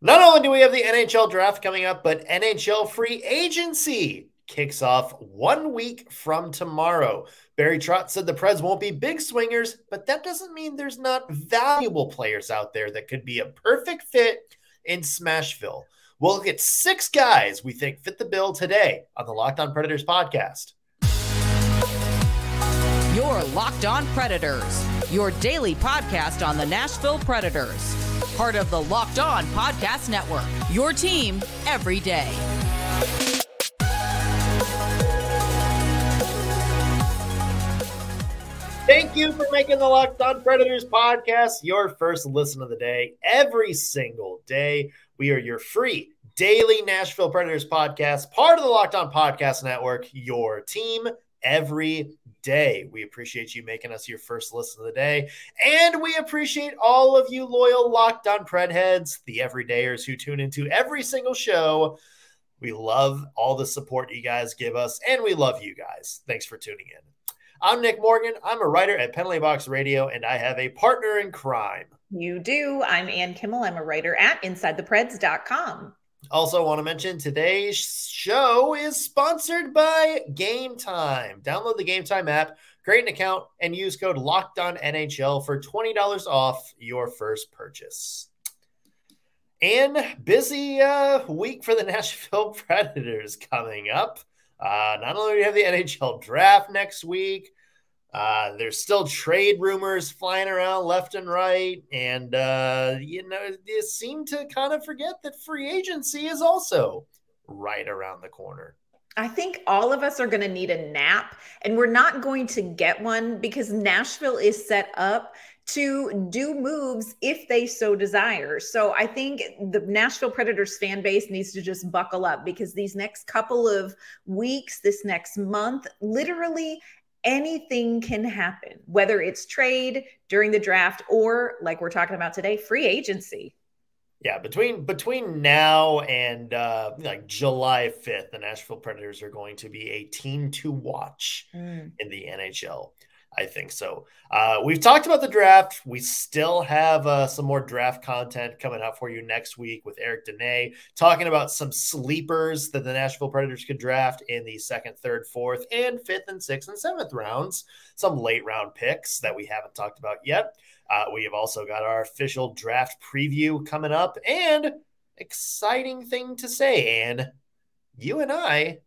Not only do we have the NHL draft coming up, but NHL free agency kicks off one week from tomorrow. Barry Trotz said the Preds won't be big swingers, but that doesn't mean there's not valuable players out there that could be a perfect fit in Smashville. We'll look at six guys we think fit the bill today on the Locked On Predators podcast. Your Locked On Predators, your daily podcast on the Nashville Predators. Part of the Locked On Podcast Network, your team every day. Thank you for making the Locked On Predators podcast your first listen of the day. Every single day, we are your free daily Nashville Predators podcast, part of the Locked On Podcast Network, your team every day. We appreciate you making us your first listen of the day. And we appreciate all of you loyal Locked On Pred heads, the everydayers who tune into every single show. We love all the support you guys give us, and we love you guys. Thanks for tuning in. I'm Nick Morgan. I'm a writer at Penalty Box Radio, and I have a partner in crime. You do. I'm Ann Kimmel. I'm a writer at InsideThePreds.com. Also, want to mention today's show is sponsored by Game Time. Download the Game Time app, create an account, and use code Locked On NHL for twenty dollars off your first purchase. And busy uh, week for the Nashville Predators coming up. Uh, not only do we have the NHL draft next week, uh, there's still trade rumors flying around left and right. And, uh, you know, they seem to kind of forget that free agency is also right around the corner. I think all of us are going to need a nap, and we're not going to get one because Nashville is set up to do moves if they so desire. So I think the Nashville Predators fan base needs to just buckle up because these next couple of weeks, this next month, literally anything can happen, whether it's trade during the draft or like we're talking about today, free agency. Yeah, between between now and uh, like July fifth, the Nashville Predators are going to be a team to watch mm. in the NHL. I think so. Uh, we've talked about the draft. We still have uh, some more draft content coming out for you next week with Eric Dene talking about some sleepers that the Nashville Predators could draft in the second, third, fourth, and fifth, and sixth, and seventh rounds. Some late round picks that we haven't talked about yet. Uh, we have also got our official draft preview coming up, and exciting thing to say, Ann. You and I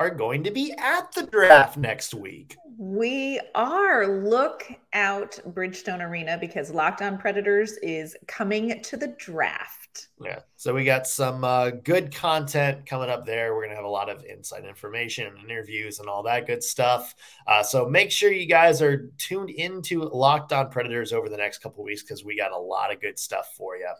are going to be at the draft next week. We are. Look out, Bridgestone Arena, because Locked On Predators is coming to the draft. Yeah. So we got some uh, good content coming up there. We're going to have a lot of inside information and interviews and all that good stuff. Uh, so make sure you guys are tuned into Locked On Predators over the next couple weeks because we got a lot of good stuff for you.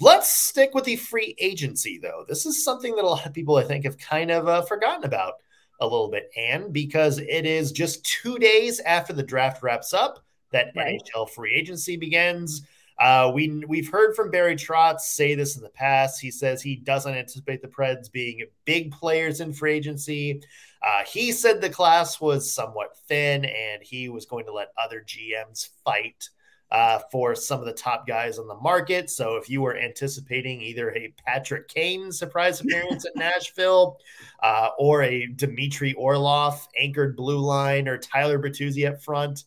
Let's stick with the free agency, though. This is something that a lot of people, I think, have kind of uh, forgotten about a little bit, and because it is just two days after the draft wraps up that right. NHL free agency begins. Uh, we we've heard from Barry Trotz say this in the past. He says he doesn't anticipate the Preds being big players in free agency. Uh, he said the class was somewhat thin, and he was going to let other GMs fight uh, for some of the top guys on the market. So if you were anticipating either a Patrick Kane surprise appearance at Nashville uh, or a Dmitry Orlov anchored blue line or Tyler Bertuzzi up front,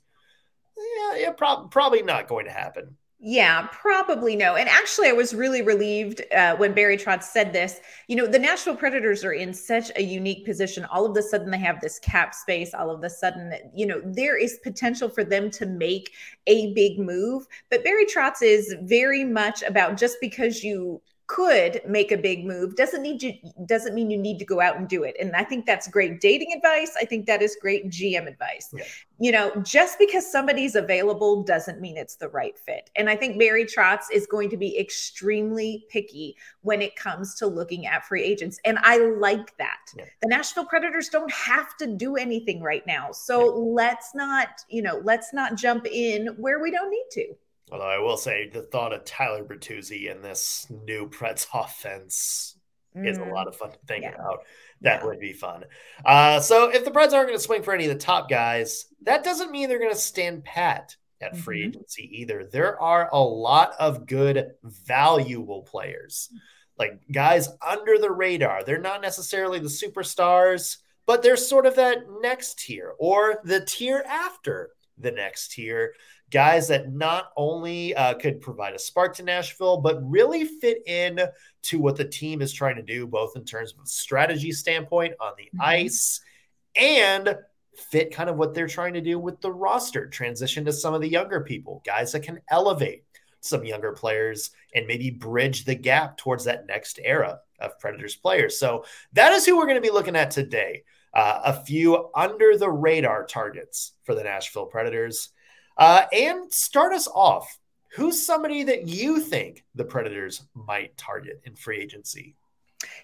yeah, yeah prob- probably not going to happen. Yeah, probably no. And actually, I was really relieved uh, when Barry Trotz said this. You know, the Nashville Predators are in such a unique position. All of a sudden, they have this cap space. All of a sudden, you know, there is potential for them to make a big move. But Barry Trotz is very much about just because you could make a big move doesn't need you doesn't mean you need to go out and do it. And i think that's great dating advice. I think that is great gm advice. Yeah. you know just because somebody's available doesn't mean it's the right fit. And i think barry trotz is going to be extremely picky when it comes to looking at free agents. And i like that. Yeah. the nashville predators don't have to do anything right now. So yeah. let's not you know let's not jump in where we don't need to Although I will say the thought of Tyler Bertuzzi in this new Preds offense mm. is a lot of fun to think yeah. about. That yeah. would be fun. Uh, so if the Preds aren't going to swing for any of the top guys, that doesn't mean they're going to stand pat at free mm-hmm. agency either. There are a lot of good, valuable players, like guys under the radar. They're not necessarily the superstars, but they're sort of that next tier or the tier after the next tier. Guys that not only uh, could provide a spark to Nashville, but really fit in to what the team is trying to do, both in terms of a strategy standpoint on the mm-hmm. ice and fit kind of what they're trying to do with the roster, transition to some of the younger people, guys that can elevate some younger players and maybe bridge the gap towards that next era of Predators players. So that is who we're going to be looking at today. Uh, a few under the radar targets for the Nashville Predators. Uh, and start us off. Who's somebody that you think the Predators might target in free agency?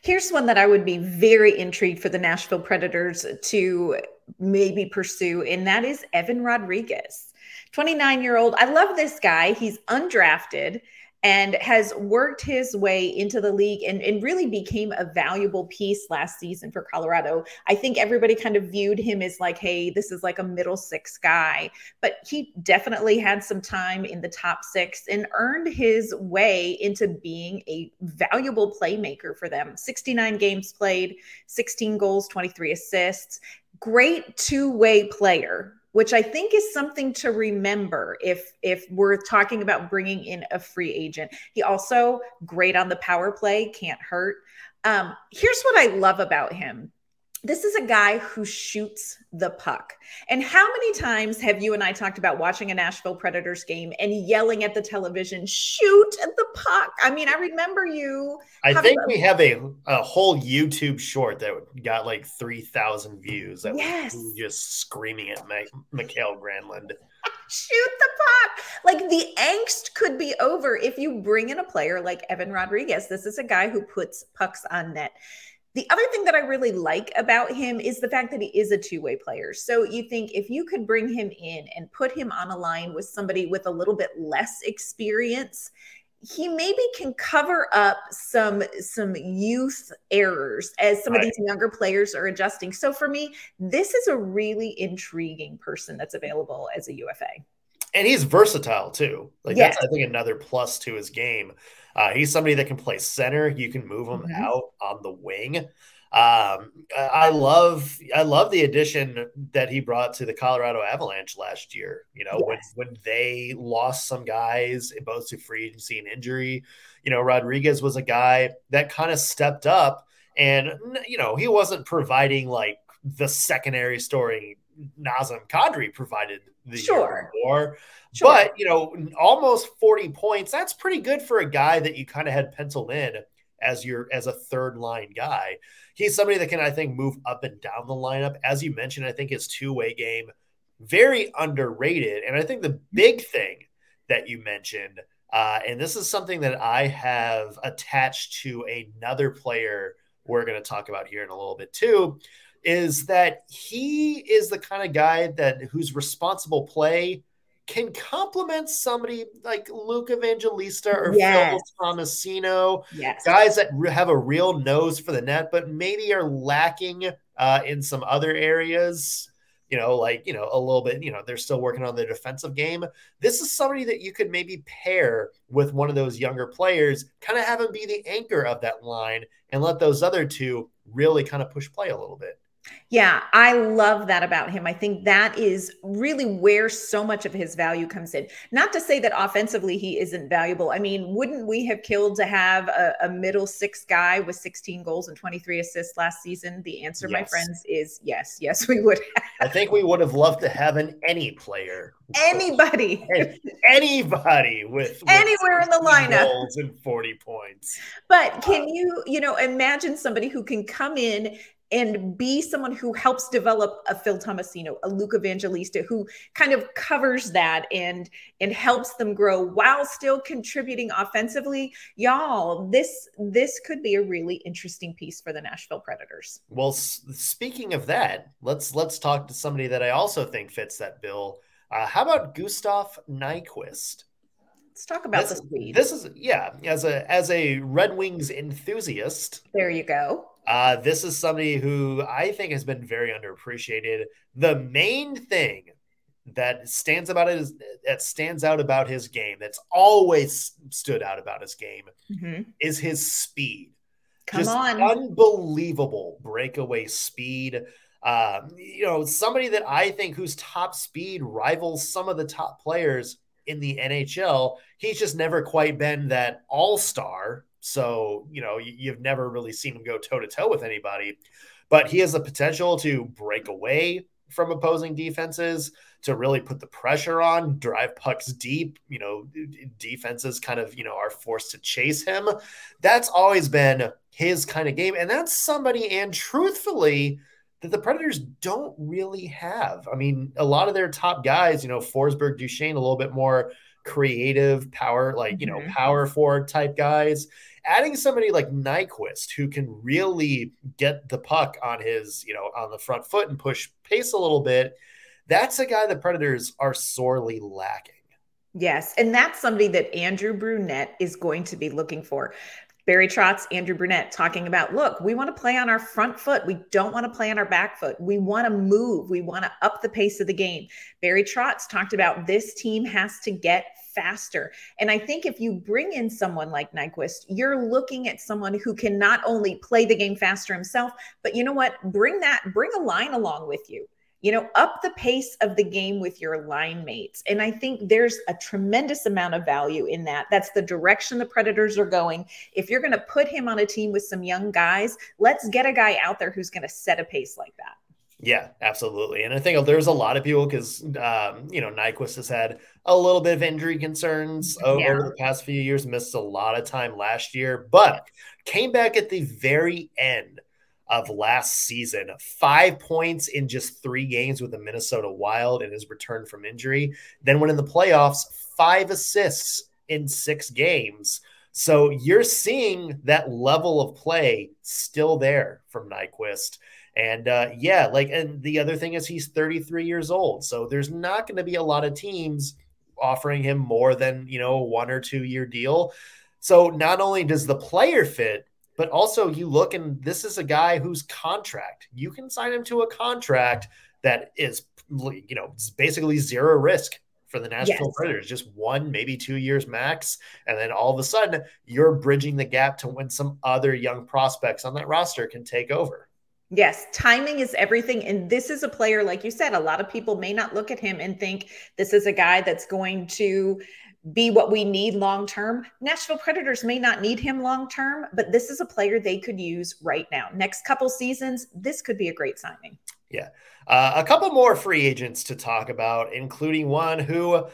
Here's one that I would be very intrigued for the Nashville Predators to maybe pursue, and that is Evan Rodrigues. 29 year old. I love this guy. He's undrafted and has worked his way into the league and, and really became a valuable piece last season for Colorado. I think everybody kind of viewed him as like, hey, this is like a middle six guy, but he definitely had some time in the top six and earned his way into being a valuable playmaker for them. 69 games played, 16 goals, 23 assists. Great two way player which I think is something to remember if if we're talking about bringing in a free agent. He also great on the power play, can't hurt. Um, here's what I love about him this is a guy who shoots the puck. And how many times have you and I talked about watching a Nashville Predators game and yelling at the television, shoot the puck? I mean, I remember you. I think we have a, a whole YouTube short that got like 3,000 views. That yes. was just screaming at Mikael Granlund. shoot the puck. Like the angst could be over if you bring in a player like Evan Rodrigues. This is a guy who puts pucks on net. The other thing that I really like about him is the fact that he is a two way player. So you think if you could bring him in and put him on a line with somebody with a little bit less experience, he maybe can cover up some some youth errors as some right. of these younger players are adjusting. So for me, this is a really intriguing person that's available as a UFA. And he's versatile too. Like yes. that's I think another plus to his game. Uh, he's somebody that can play center. You can move him mm-hmm. out on the wing. Um, I love I love the addition that he brought to the Colorado Avalanche last year. You know, yes. when when they lost some guys both to free agency and injury, you know, Rodrigues was a guy that kind of stepped up and you know, he wasn't providing like the secondary story Nazem Kadri provided the sure. Sure. But, you know, almost 40 points, that's pretty good for a guy that you kind of had penciled in as your as a third line guy. He's somebody that can, I think, move up and down the lineup. As you mentioned, I think his two-way game very underrated. And I think the big thing that you mentioned, uh, and this is something that I have attached to another player we're going to talk about here in a little bit too, is that he is the kind of guy that whose responsible play can complement somebody like Luke Evangelista or yes. Phil Tomasino, yes. guys that have a real nose for the net, but maybe are lacking uh, in some other areas. You know, like you know, a little bit. You know, they're still working on their defensive game. This is somebody that you could maybe pair with one of those younger players, kind of have him be the anchor of that line, and let those other two really kind of push play a little bit. Yeah, I love that about him. I think that is really where so much of his value comes in. Not to say that offensively he isn't valuable. I mean, wouldn't we have killed to have a, a middle six guy with 16 goals and 23 assists last season? The answer, yes. my friends, is yes. Yes, we would have. I think we would have loved to have an any player. Anybody. Anybody with, with anywhere in the lineup. Goals and 40 points. But can uh, you, you know, imagine somebody who can come in and be someone who helps develop a Phil Tomasino, a Luke Evangelista, who kind of covers that and and helps them grow while still contributing offensively. Y'all, this this could be a really interesting piece for the Nashville Predators. Well, s- speaking of that, let's let's talk to somebody that I also think fits that bill. Uh, how about Gustav Nyquist? Let's talk about this, this This is yeah, as a as a Red Wings enthusiast. There you go. Uh, this is somebody who I think has been very underappreciated. The main thing that stands about it that stands out about his game that's always stood out about his game mm-hmm. is his speed Come Just on. unbelievable breakaway speed um, you know somebody that i think whose top speed rivals some of the top players in the nhl he's just never quite been that all-star so you know you, have never really seen him go toe-to-toe with anybody but he has the potential to break away from opposing defenses to really put the pressure on, drive pucks deep. You know, defenses kind of, you know, are forced to chase him. That's always been his kind of game. And that's somebody, and truthfully, that the Predators don't really have. I mean, a lot of their top guys, you know, Forsberg, Duchene, a little bit more creative power, like, you know, mm-hmm. power forward type guys adding somebody like Nyquist who can really get the puck on his, you know, on the front foot and push pace a little bit, that's a guy the Predators are sorely lacking. Yes, and that's somebody that Andrew Brunette is going to be looking for. Barry Trotz, Andrew Brunette talking about, look, we want to play on our front foot. We don't want to play on our back foot. We want to move. We want to up the pace of the game. Barry Trotz talked about this team has to get faster. And I think if you bring in someone like Nyquist, you're looking at someone who can not only play the game faster himself, but you know what? Bring that, bring a line along with you you know, up the pace of the game with your line mates. And I think there's a tremendous amount of value in that. That's the direction the Predators are going. If you're going to put him on a team with some young guys, let's get a guy out there who's going to set a pace like that. Yeah, absolutely. And I think there's a lot of people because, um, you know, Nyquist has had a little bit of injury concerns over yeah. the past few years, missed a lot of time last year, but came back at the very end of last season. Five points in just three games with the Minnesota Wild in his return from injury. Then, when in the playoffs, five assists in six games. So you're seeing that level of play still there from Nyquist. And uh, yeah, like, and the other thing is he's 33 years old. So there's not going to be a lot of teams offering him more than, you know, one or two year deal. So not only does the player fit, but also you look and this is a guy whose contract you can sign him to a contract that is you know basically zero risk for the Nashville yes. Predators, just one, maybe two years max. And then all of a sudden, you're bridging the gap to when some other young prospects on that roster can take over. Yes, timing is everything. And this is a player, like you said, a lot of people may not look at him and think this is a guy that's going to be what we need long term. Nashville Predators may not need him long term, but this is a player they could use right now. Next couple seasons, this could be a great signing. Yeah. Uh, a couple more free agents to talk about, including one who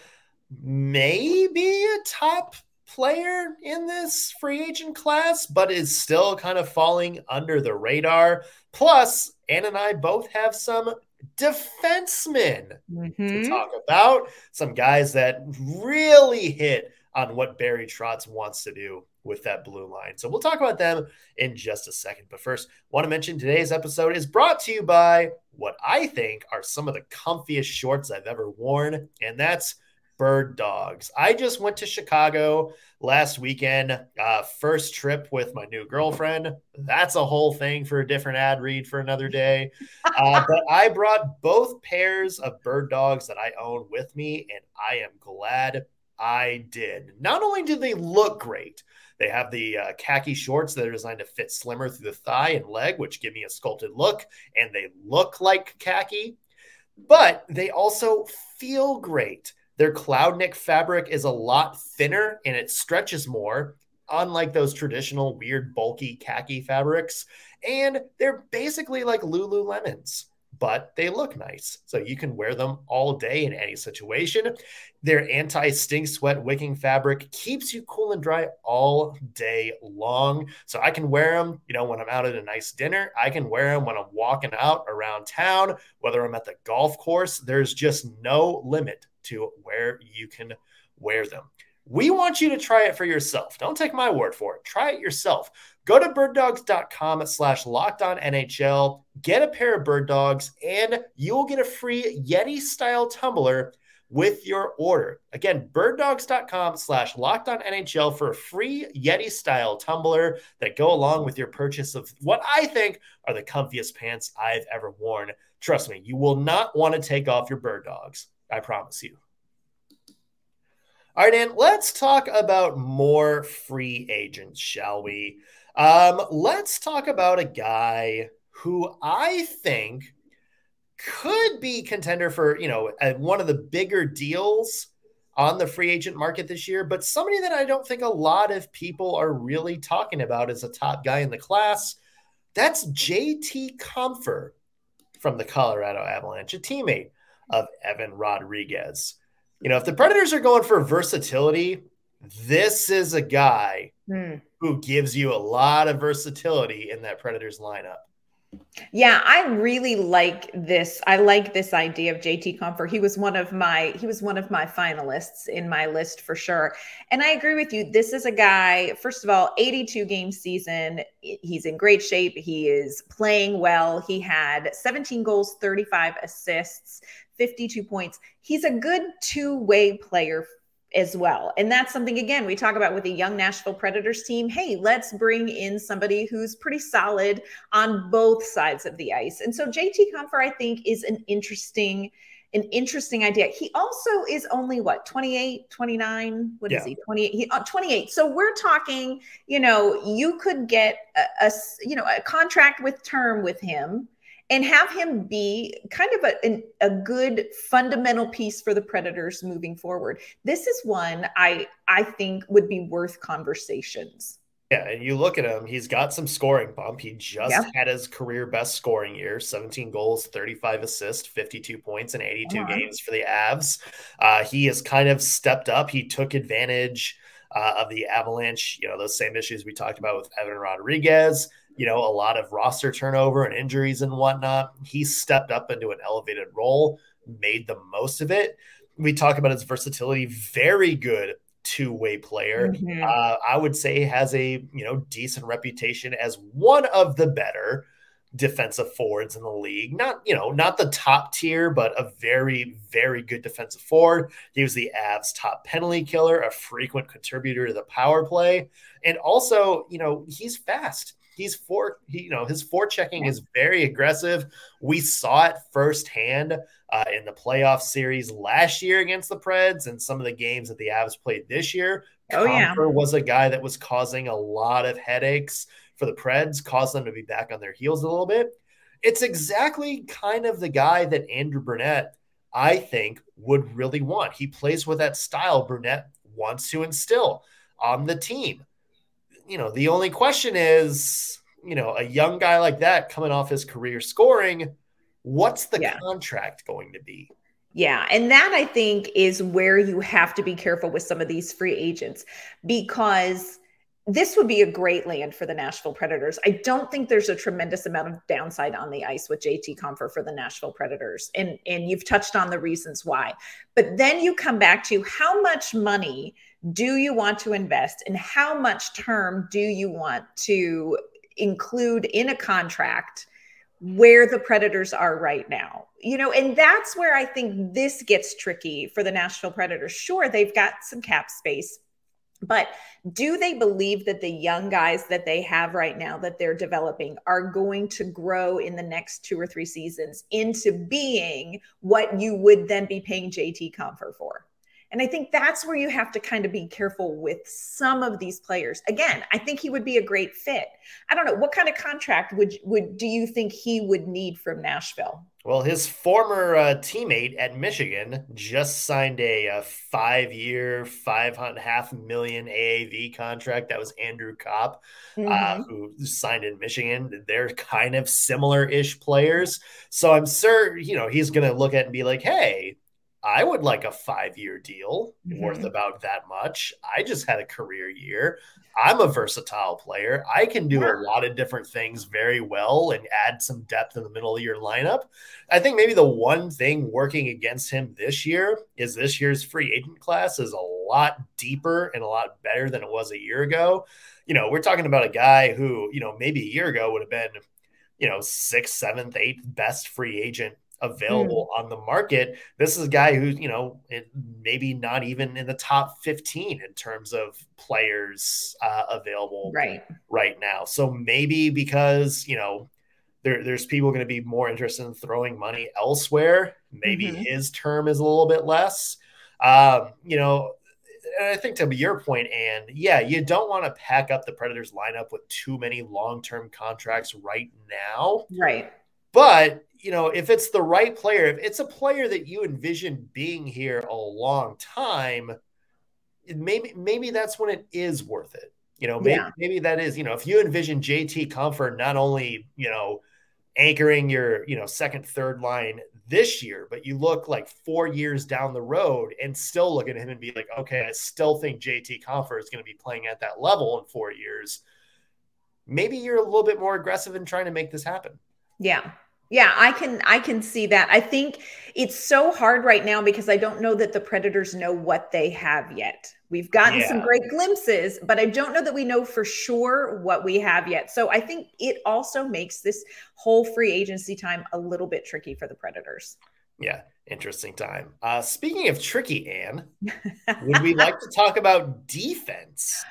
may be a top player in this free agent class, but is still kind of falling under the radar. Plus, Ann and I both have some defensemen mm-hmm. to talk about. Some guys that really hit on what Barry Trotz wants to do with that blue line. So we'll talk about them in just a second. But first, want to mention today's episode is brought to you by what I think are some of the comfiest shorts I've ever worn, and that's bird dogs. I just went to Chicago last weekend, uh, first trip with my new girlfriend. That's a whole thing for a different ad read for another day. Uh, but I brought both pairs of bird dogs that I own with me, and I am glad I did. Not only do they look great, they have the uh, khaki shorts that are designed to fit slimmer through the thigh and leg, which give me a sculpted look, and they look like khaki, but they also feel great. Their cloud knit fabric is a lot thinner and it stretches more, unlike those traditional weird bulky khaki fabrics. And they're basically like Lululemons, but they look nice. So you can wear them all day in any situation. Their anti stink sweat wicking fabric keeps you cool and dry all day long. So I can wear them, you know, when I'm out at a nice dinner. I can wear them when I'm walking out around town, whether I'm at the golf course. There's just no limit to where you can wear them. We want you to try it for yourself. Don't take my word for it. Try it yourself. Go to birddogs.com slash locked on NHL, get a pair of bird dogs, and you will get a free Yeti style tumbler with your order. Again, birddogs.com slash locked on NHL for a free Yeti style tumbler that go along with your purchase of what I think are the comfiest pants I've ever worn. Trust me, you will not want to take off your bird dogs. I promise you. All right, and let's talk about more free agents, shall we? Um, let's talk about a guy who I think could be contender for, you know, one of the bigger deals on the free agent market this year, but somebody that I don't think a lot of people are really talking about as a top guy in the class. That's JT Compher from the Colorado Avalanche, a teammate of Evan Rodrigues. You know, if the Predators are going for versatility, this is a guy mm. who gives you a lot of versatility in that Predators lineup. Yeah, I really like this. I like this idea of JT Compher. He was one of my he was one of my finalists in my list for sure. And I agree with you. This is a guy, first of all, 82 game season. He's in great shape. He is playing well. He had 17 goals, 35 assists, 52 points. He's a good two-way player as well. And that's something, again, we talk about with a young Nashville Predators team. Hey, let's bring in somebody who's pretty solid on both sides of the ice. And so JT Compher, I think, is an interesting an interesting idea. He also is only what 28, 29, What yeah. is he? 28 he, uh, 28. So we're talking, you know, you could get a, a you know, a contract with term with him and have him be kind of a, an, a good fundamental piece for the predators moving forward. This is one i i think would be worth conversations. Yeah and you look at him he's got some scoring bump. He just had his career best scoring year 17 goals 35 assists 52 points in 82 uh-huh. games for the avs. Uh, he has kind of stepped up. He took advantage uh, of the avalanche you know those same issues we talked about with evan rodrigues you know, a lot of roster turnover and injuries and whatnot. He stepped up into an elevated role, made the most of it. We talk about his versatility, very good two-way player. Mm-hmm. Uh, I would say has a you know decent reputation as one of the better defensive forwards in the league. Not you know not the top tier, but a very very good defensive forward. He was the Avs' top penalty killer, a frequent contributor to the power play, and also you know he's fast he's for he, you know his forechecking is very aggressive. We saw it firsthand uh, in the playoff series last year against the Preds and some of the games that the Avs played this year. Oh yeah, was a guy that was causing a lot of headaches for the Preds, caused them to be back on their heels a little bit. It's exactly kind of the guy that Andrew Brunette, I think, would really want. He plays with that style Brunette wants to instill on the team you know, the only question is, you know, a young guy like that coming off his career scoring, what's the yeah. contract going to be? Yeah. And that I think is where you have to be careful with some of these free agents because this would be a great land for the Nashville Predators. I don't think there's a tremendous amount of downside on the ice with JT Compher for the Nashville Predators. And and you've touched on the reasons why. But then you come back to how much money do you want to invest and how much term do you want to include in a contract where the predators are right now you know and that's where i think this gets tricky for the nashville predators sure they've got some cap space but do they believe that the young guys that they have right now that they're developing are going to grow in the next two or three seasons into being what you would then be paying JT Compher for? And I think that's where you have to kind of be careful with some of these players. Again, I think he would be a great fit. I don't know what kind of contract would would do you think he would need from Nashville? Well, his former uh, teammate at Michigan just signed a, a five-year, five and a half million AAV contract. That was Andrew Copp, uh, mm-hmm. uh, who signed in Michigan. They're kind of similar-ish players, so I'm sure you know he's going to look at and be like, "Hey, I would like a five year deal mm-hmm. worth about that much. I just had a career year. I'm a versatile player. I can do yeah. a lot of different things very well and add some depth in the middle of your lineup. I think maybe the one thing working against him this year is this year's free agent class is a lot deeper and a lot better than it was a year ago. You know, we're talking about a guy who, you know, maybe a year ago would have been, you know, sixth, seventh, eighth best free agent available mm. on the market. This is a guy who's, you know, maybe not even in the top 15 in terms of players uh, available right right now. So maybe because, you know, there, there's people going to be more interested in throwing money elsewhere. Maybe mm-hmm. his term is a little bit less. Um, you know, and I think to your point, and yeah, you don't want to pack up the Predators lineup with too many long term contracts right now. Right. But, you know, if it's the right player, if it's a player that you envision being here a long time, maybe maybe that's when it is worth it. You know, maybe, yeah. maybe that is, you know, if you envision JT Compher not only, you know, anchoring your, you know, second, third line this year, but you look like four years down the road and still look at him and be like, okay, I still think JT Compher is going to be playing at that level in four years. Maybe you're a little bit more aggressive in trying to make this happen. Yeah. Yeah, I can I can see that. I think it's so hard right now because I don't know that the Predators know what they have yet. We've gotten yeah. some great glimpses, but I don't know that we know for sure what we have yet. So I think it also makes this whole free agency time a little bit tricky for the Predators. Yeah, interesting time. Uh, speaking of tricky, Ann, would we like to talk about defense?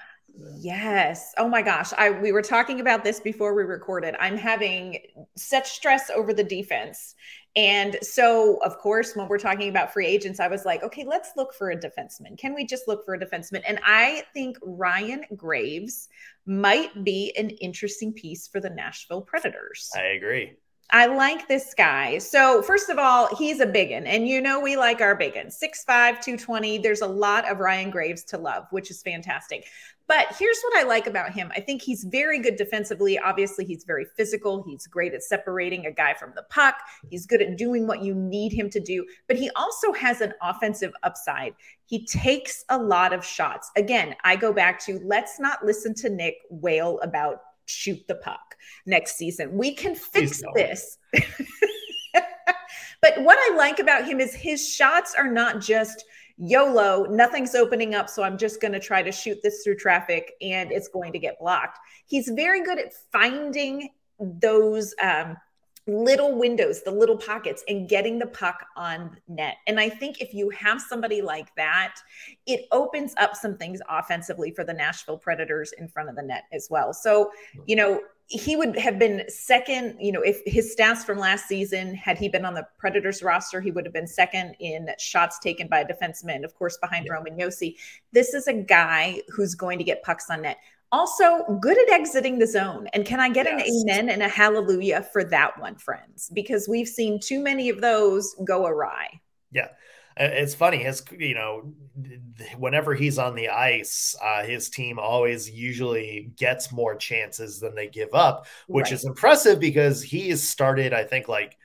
Yes. Oh my gosh. I we were talking about this before we recorded. I'm having such stress over the defense. And so, of course, when we're talking about free agents, I was like, okay, let's look for a defenseman. Can we just look for a defenseman? And I think Ryan Graves might be an interesting piece for the Nashville Predators. I agree. I like this guy. So, first of all, he's a biggin, and you know we like our biggin. 6'5, 220. There's a lot of Ryan Graves to love, which is fantastic. But here's what I like about him. I think he's very good defensively. Obviously, he's very physical. He's great at separating a guy from the puck. He's good at doing what you need him to do. But he also has an offensive upside. He takes a lot of shots. Again, I go back to let's not listen to Nick wail about shoot the puck next season. We can fix this. but what I like about him is his shots are not just YOLO, nothing's opening up. So I'm just going to try to shoot this through traffic and it's going to get blocked. He's very good at finding those um, little windows, the little pockets, and getting the puck on net. And I think if you have somebody like that, it opens up some things offensively for the Nashville Predators in front of the net as well. So, you know, he would have been second, you know, if his stats from last season, had he been on the Predators roster, he would have been second in shots taken by a defenseman, of course, behind yeah. Roman Josi. This is a guy who's going to get pucks on net also good at exiting the zone. And can I get yes. an amen and a hallelujah for that one, friends? Because we've seen too many of those go awry. Yeah. It's funny, his you know, whenever he's on the ice, uh, his team always usually gets more chances than they give up, which right. is impressive because he has started, I think, like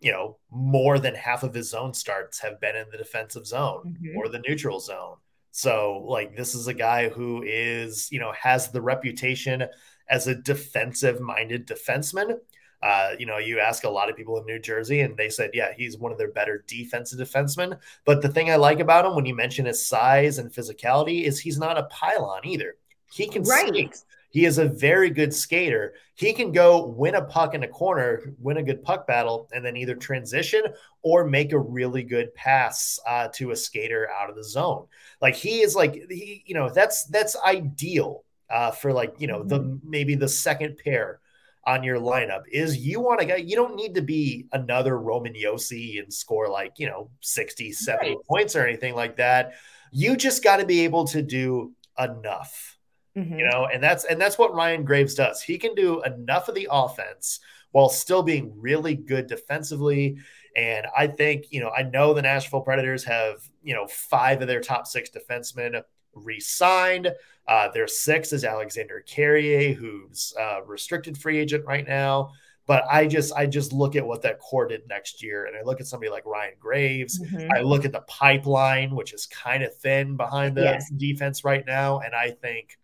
you know, more than half of his zone starts have been in the defensive zone mm-hmm. or the neutral zone. So, like, this is a guy who is, you know, has the reputation as a defensive minded defenseman. Uh, you know, you ask a lot of people in New Jersey, and they said, yeah, he's one of their better defensive defensemen. But the thing I like about him when you mention his size and physicality is he's not a pylon either. He can right. skate. He is a very good skater. He can go win a puck in a corner, win a good puck battle, and then either transition or make a really good pass uh, to a skater out of the zone. Like he is like he, you know, that's that's ideal uh, for like you know the mm-hmm. maybe the second pair on your lineup is you want to get you don't need to be another Roman Josi and score like you know 60 70 right. points or anything like that you just got to be able to do enough Mm-hmm. You know, and that's and that's what Ryan Graves does. He can do enough of the offense while still being really good defensively. And I think, you know, I know the Nashville Predators have, you know, five of their top six defensemen re-signed. Uh, their six is Alexander Carrier, who's a restricted free agent right now. But I just I just look at what that core did next year, and I look at somebody like Ryan Graves. Mm-hmm. I look at the pipeline, which is kind of thin behind the yes. defense right now, and I think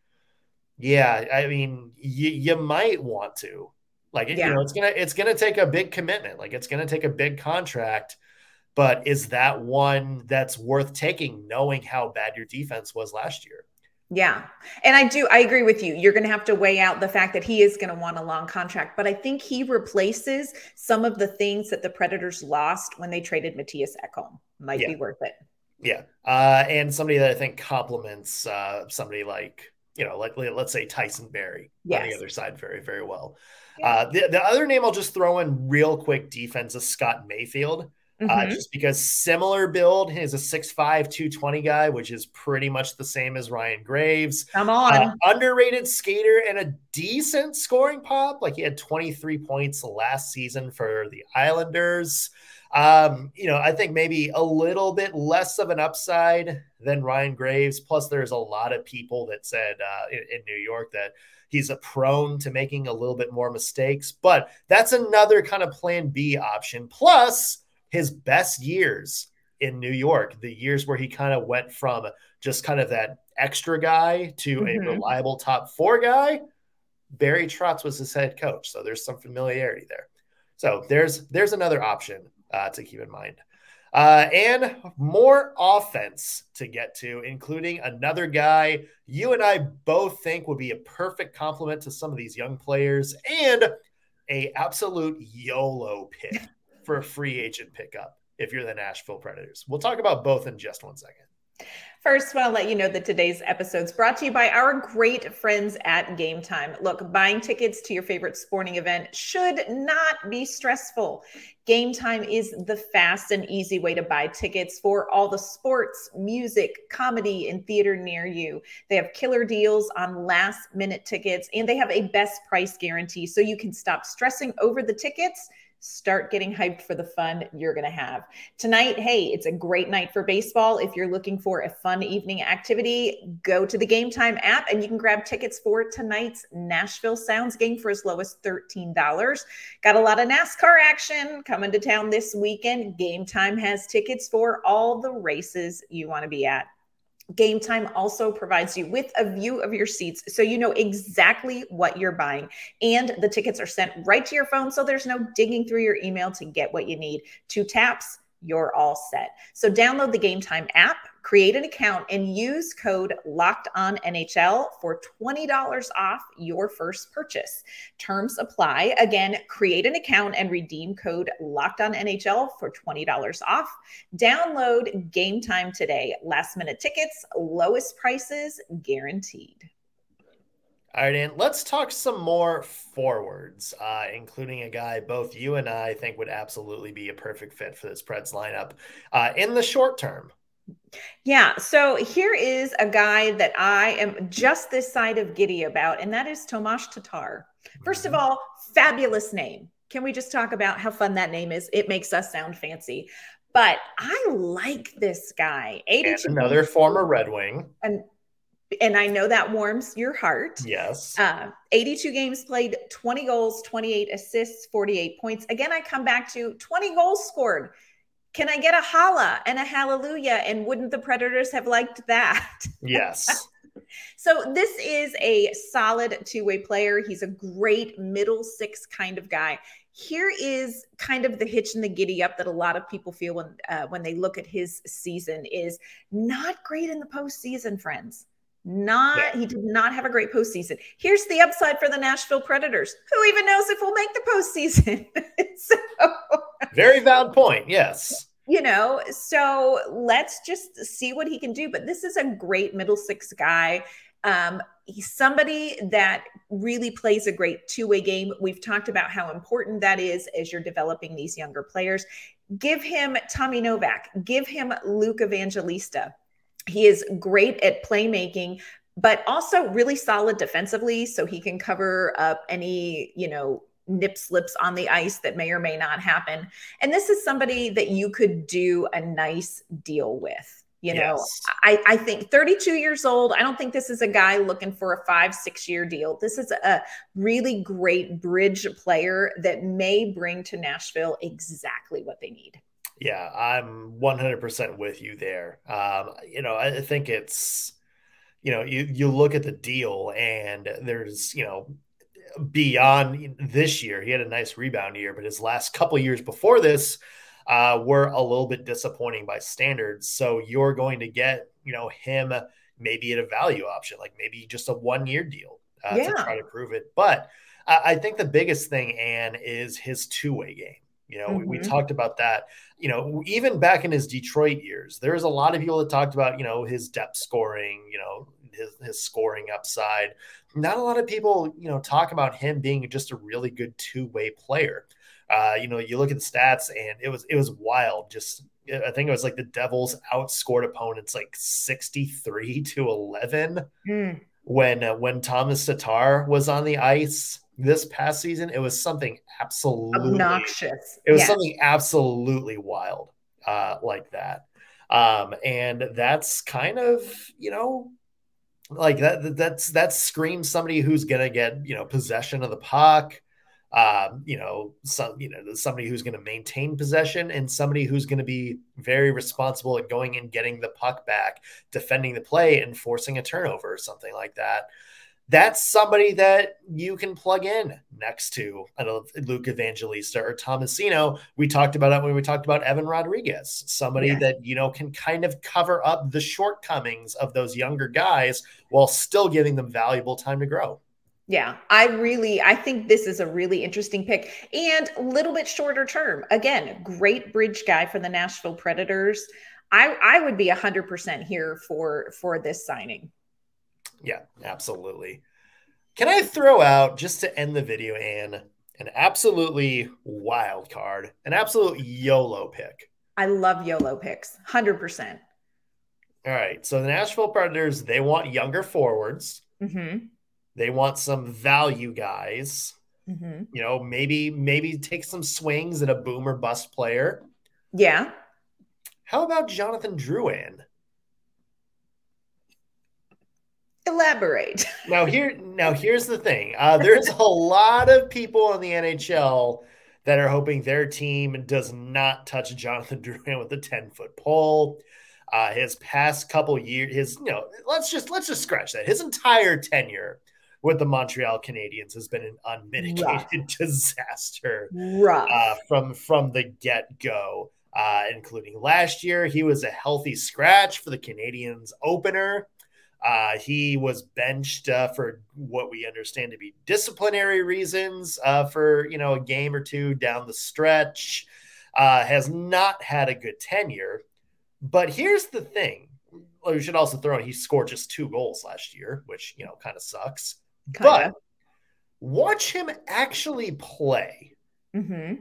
yeah, I mean, you, you might want to. Like, yeah. you know, it's gonna it's gonna take a big commitment. Like, it's gonna take a big contract. But is that one that's worth taking, knowing how bad your defense was last year? Yeah. And I do, I agree with you. You're going to have to weigh out the fact that he is going to want a long contract, but I think he replaces some of the things that the Predators lost when they traded Matthias Ekholm. Might yeah. be worth it. Yeah. Uh, and somebody that I think complements uh, somebody like you know, like let's say Tyson Barrie yes. on the other side very, very well. Yeah. Uh, the, the other name I'll just throw in real quick defense is Scott Mayfield. Uh, mm-hmm. Uh, just because similar build, is a 6'5, 220 guy, which is pretty much the same as Ryan Graves. Come on. Uh, underrated skater and a decent scoring pop. Like he had 23 points last season for the Islanders. Um, you know, I think maybe a little bit less of an upside than Ryan Graves. Plus, there's a lot of people that said uh, in, in New York that he's a prone to making a little bit more mistakes, but that's another kind of plan B option. Plus, his best years in New York, the years where he kind of went from just kind of that extra guy to mm-hmm. a reliable top four guy. Barry Trotz was his head coach, so there's some familiarity there. So there's there's another option uh, to keep in mind. Uh, and more offense to get to, including another guy you and I both think would be a perfect complement to some of these young players, and a absolute YOLO pick for a free agent pickup if you're the Nashville Predators. We'll talk about both in just one second. First, I want to let you know that today's episode is brought to you by our great friends at Game Time. Look, buying tickets to your favorite sporting event should not be stressful. Game Time is the fast and easy way to buy tickets for all the sports, music, comedy, and theater near you. They have killer deals on last minute tickets and they have a best price guarantee so you can stop stressing over the tickets start getting hyped for the fun you're going to have. Tonight, hey, it's a great night for baseball. If you're looking for a fun evening activity, go to the Game Time app and you can grab tickets for tonight's Nashville Sounds game for as low as $13. Got a lot of NASCAR action coming to town this weekend. Game Time has tickets for all the races you want to be at. Game Time also provides you with a view of your seats so you know exactly what you're buying. And the tickets are sent right to your phone, so there's no digging through your email to get what you need. Two taps, you're all set. So download the Game Time app, create an account, and use code Locked On NHL for twenty dollars off your first purchase. Terms apply. Again, create an account and redeem code Locked On NHL for twenty dollars off. Download Game Time today. Last minute tickets, lowest prices guaranteed. All right, and let's talk some more forwards, uh, including a guy both you and I think would absolutely be a perfect fit for this Preds lineup uh, in the short term. Yeah. So here is a guy that I am just this side of giddy about, and that is Tomas Tatar. 1st of mm-hmm. all, fabulous name. Can we just talk about how fun that name is? It makes us sound fancy. But I like this guy. 82 another former Red Wing. And and I know that warms your heart. Yes. Uh, 82 games played, 20 goals, 28 assists, 48 points. Again, I come back to 20 goals scored. Can I get a holla and a hallelujah? And wouldn't the Predators have liked that? Yes. so this is a solid two-way player. He's a great middle six kind of guy. Here is kind of the hitch and the giddy up that a lot of people feel when uh, when they look at his season is not great in the postseason, friends. Not yeah. he did not have a great postseason. Here's the upside for the Nashville Predators. Who even knows if we'll make the postseason? so, Very valid point. Yes. You know, so let's just see what he can do. But this is a great middle six guy. Um, he's somebody that really plays a great two-way game. We've talked about how important that is as you're developing these younger players. Give him Tommy Novak. Give him Luke Evangelista he is great at playmaking, but also really solid defensively. So he can cover up any, you know, nip slips on the ice that may or may not happen. And this is somebody that you could do a nice deal with. You know, yes. I, I think 32 years old. I don't think this is a guy looking for a five, six year deal. This is a really great bridge player that may bring to Nashville exactly what they need. Yeah, I'm 100% with you there. Um, you know, I think it's, you know, you you look at the deal and there's, you know, beyond this year, he had a nice rebound year, but his last couple years before this uh, were a little bit disappointing by standards. So you're going to get, you know, him maybe at a value option, like maybe just a one year deal uh, yeah. to try to prove it. But I, I think the biggest thing, Ann, is his two way game. You know, mm-hmm. we, we, talked about that. You know, even back in his Detroit years, there's a lot of people that talked about, you know, his depth scoring, you know, his his scoring upside. Not a lot of people, you know, talk about him being just a really good two way player. Uh, you know, you look at the stats, and it was it was wild. Just I think it was like the Devils outscored opponents like sixty three to eleven mm. when uh, when Tomas Tatar was on the ice this past season. It was something absolutely obnoxious. It was yeah. something absolutely wild uh, like that. Um, and that's kind of, you know, like that, that's, that screams somebody who's to get, you know, possession of the puck, um, you know, some, you know, somebody who's to maintain possession and somebody who's to be very responsible at going and getting the puck back, defending the play and forcing a turnover or something like that that's somebody that you can plug in next to I know, Luke Evangelista or Tomasino. We talked about it when we talked about Evan Rodrigues, somebody yeah. that you know can kind of cover up the shortcomings of those younger guys while still giving them valuable time to grow. Yeah, I really I think this is a really interesting pick and a little bit shorter term. Again, great bridge guy for the Nashville Predators. I I would be 100% here for for this signing. Yeah, absolutely. Can I throw out just to end the video, Ann, an absolutely wild card, an absolute YOLO pick? I love YOLO picks, 100%. All right. So the Nashville Predators, they want younger forwards. Mm-hmm. They want some value guys. Mm-hmm. You know, maybe maybe take some swings at a boomer bust player. Yeah. How about Jonathan Drouin? Elaborate. Now here now here's the thing. Uh, there's a lot of people in the nhl that are hoping their team does not touch jonathan drouin with a 10 foot pole. Uh, his past couple years his you know let's just let's just scratch that. His entire tenure with the montreal canadiens has been an unmitigated Rough. disaster. Uh, from from the get-go. Uh, including last year he was a healthy scratch for the canadiens opener uh, he was benched uh, for what we understand to be disciplinary reasons uh, for you know a game or two down the stretch. Uh, has not had a good tenure, but here's the thing: well, we should also throw in he scored just two goals last year, which you know kind of sucks. Kinda. But watch him actually play, mm-hmm.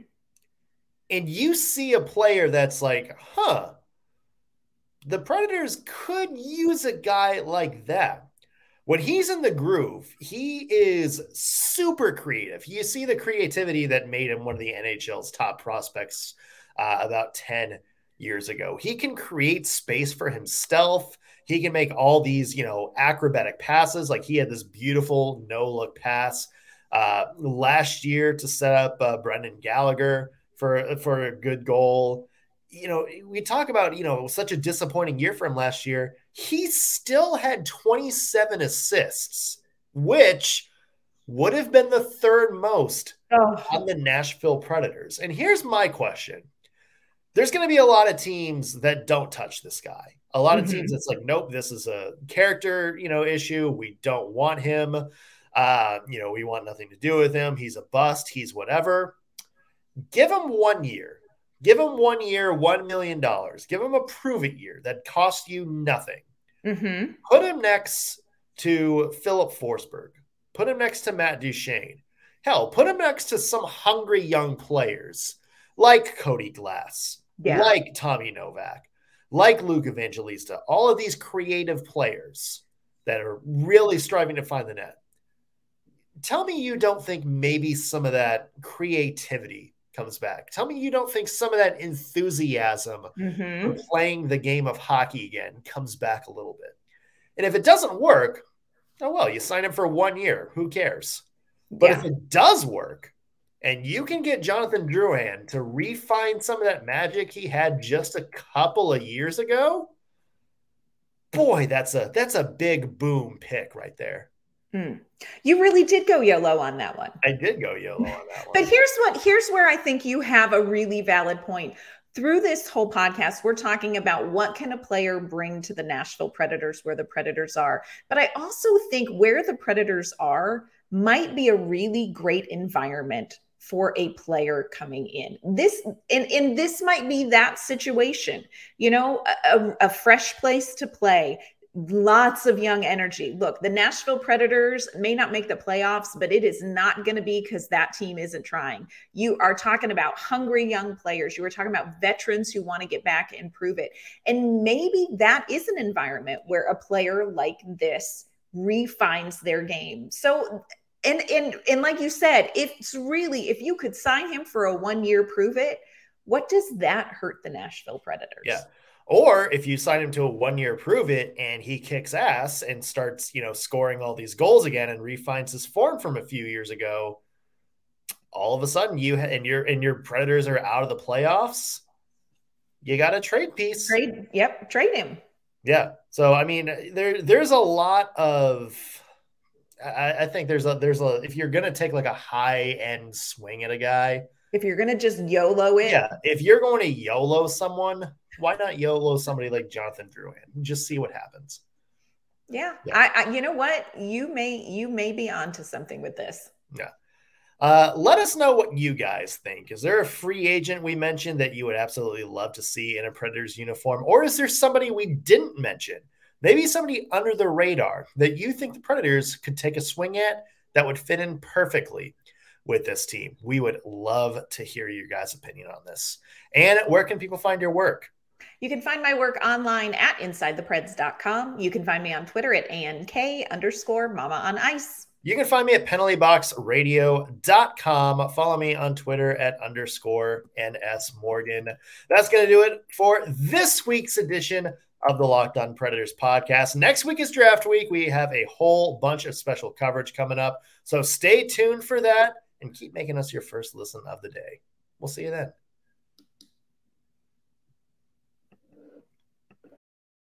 and you see a player that's like, huh the Predators could use a guy like that. When he's in the groove, he is super creative. You see the creativity that made him one of the NHL's top prospects uh, about 10 years ago. He can create space for himself. He can make all these, you know, acrobatic passes. Like he had this beautiful no look pass uh, last year to set up uh, Brendan Gallagher for for a good goal you know, we talk about, you know, such a disappointing year for him last year. He still had 27 assists, which would have been the third most oh. on the Nashville Predators. And here's my question there's going to be a lot of teams that don't touch this guy. A lot mm-hmm. of teams that's like, nope, this is a character, you know, issue. We don't want him. Uh, you know, we want nothing to do with him. He's a bust. He's whatever. Give him one year Give him one year, $1 million. Give him a prove it year that cost you nothing. Mm-hmm. Put him next to Filip Forsberg. Put him next to Matt Duchene. Hell, put him next to some hungry young players like Cody Glass, yeah. like Tommy Novak, like Luke Evangelista, all of these creative players that are really striving to find the net. Tell me you don't think maybe some of that creativity comes back. Tell me you don't think some of that enthusiasm mm-hmm. for playing the game of hockey again comes back a little bit. And if it doesn't work, oh well, you sign him for one year. Who cares? But yeah. if it does work, and you can get Jonathan Drouin to refine some of that magic he had just a couple of years ago, boy, that's a that's a big boom pick right there. Hmm. You really did go YOLO on that one. I did go YOLO on that one. but here's what here's where I think you have a really valid point. Through this whole podcast, we're talking about what can a player bring to the Nashville Predators where the Predators are. But I also think where the Predators are might be a really great environment for a player coming in. This and, and this might be that situation, you know, a, a fresh place to play, lots of young energy. Look, the Nashville Predators may not make the playoffs, but it is not going to be because that team isn't trying. You are talking about hungry young players. You are talking about veterans who want to get back and prove it. And maybe that is an environment where a player like this refines their game. So and and and like you said, it's really if you could sign him for a one year prove it, what does that hurt the Nashville Predators? Yeah. Or if you sign him to a one year prove it and he kicks ass and starts, you know, scoring all these goals again and refines his form from a few years ago, all of a sudden you and your and your Predators are out of the playoffs. You got a trade piece. Trade, yep, trade him. Yeah. So I mean, there there's a lot of I, I think there's a there's a if you're gonna take like a high end swing at a guy, if you're gonna just YOLO it, yeah. If you're going to YOLO someone, why not YOLO somebody like Jonathan Drouin? Just see what happens. Yeah, yeah. I, I, you know what you may you may be onto something with this. Yeah. Uh, let us know what you guys think. Is there a free agent we mentioned that you would absolutely love to see in a Predators uniform, or is there somebody we didn't mention? Maybe somebody under the radar that you think the Predators could take a swing at that would fit in perfectly with this team. We would love to hear your guys' opinion on this. And where can people find your work? You can find my work online at InsideThePreds.com. You can find me on Twitter at ANK underscore Mama on Ice. You can find me at penaltyboxradio.com. Follow me on Twitter at underscore NS Morgan. That's going to do it for this week's edition of the Locked On Predators podcast. Next week is draft week. We have a whole bunch of special coverage coming up. So stay tuned for that and keep making us your first listen of the day. We'll see you then.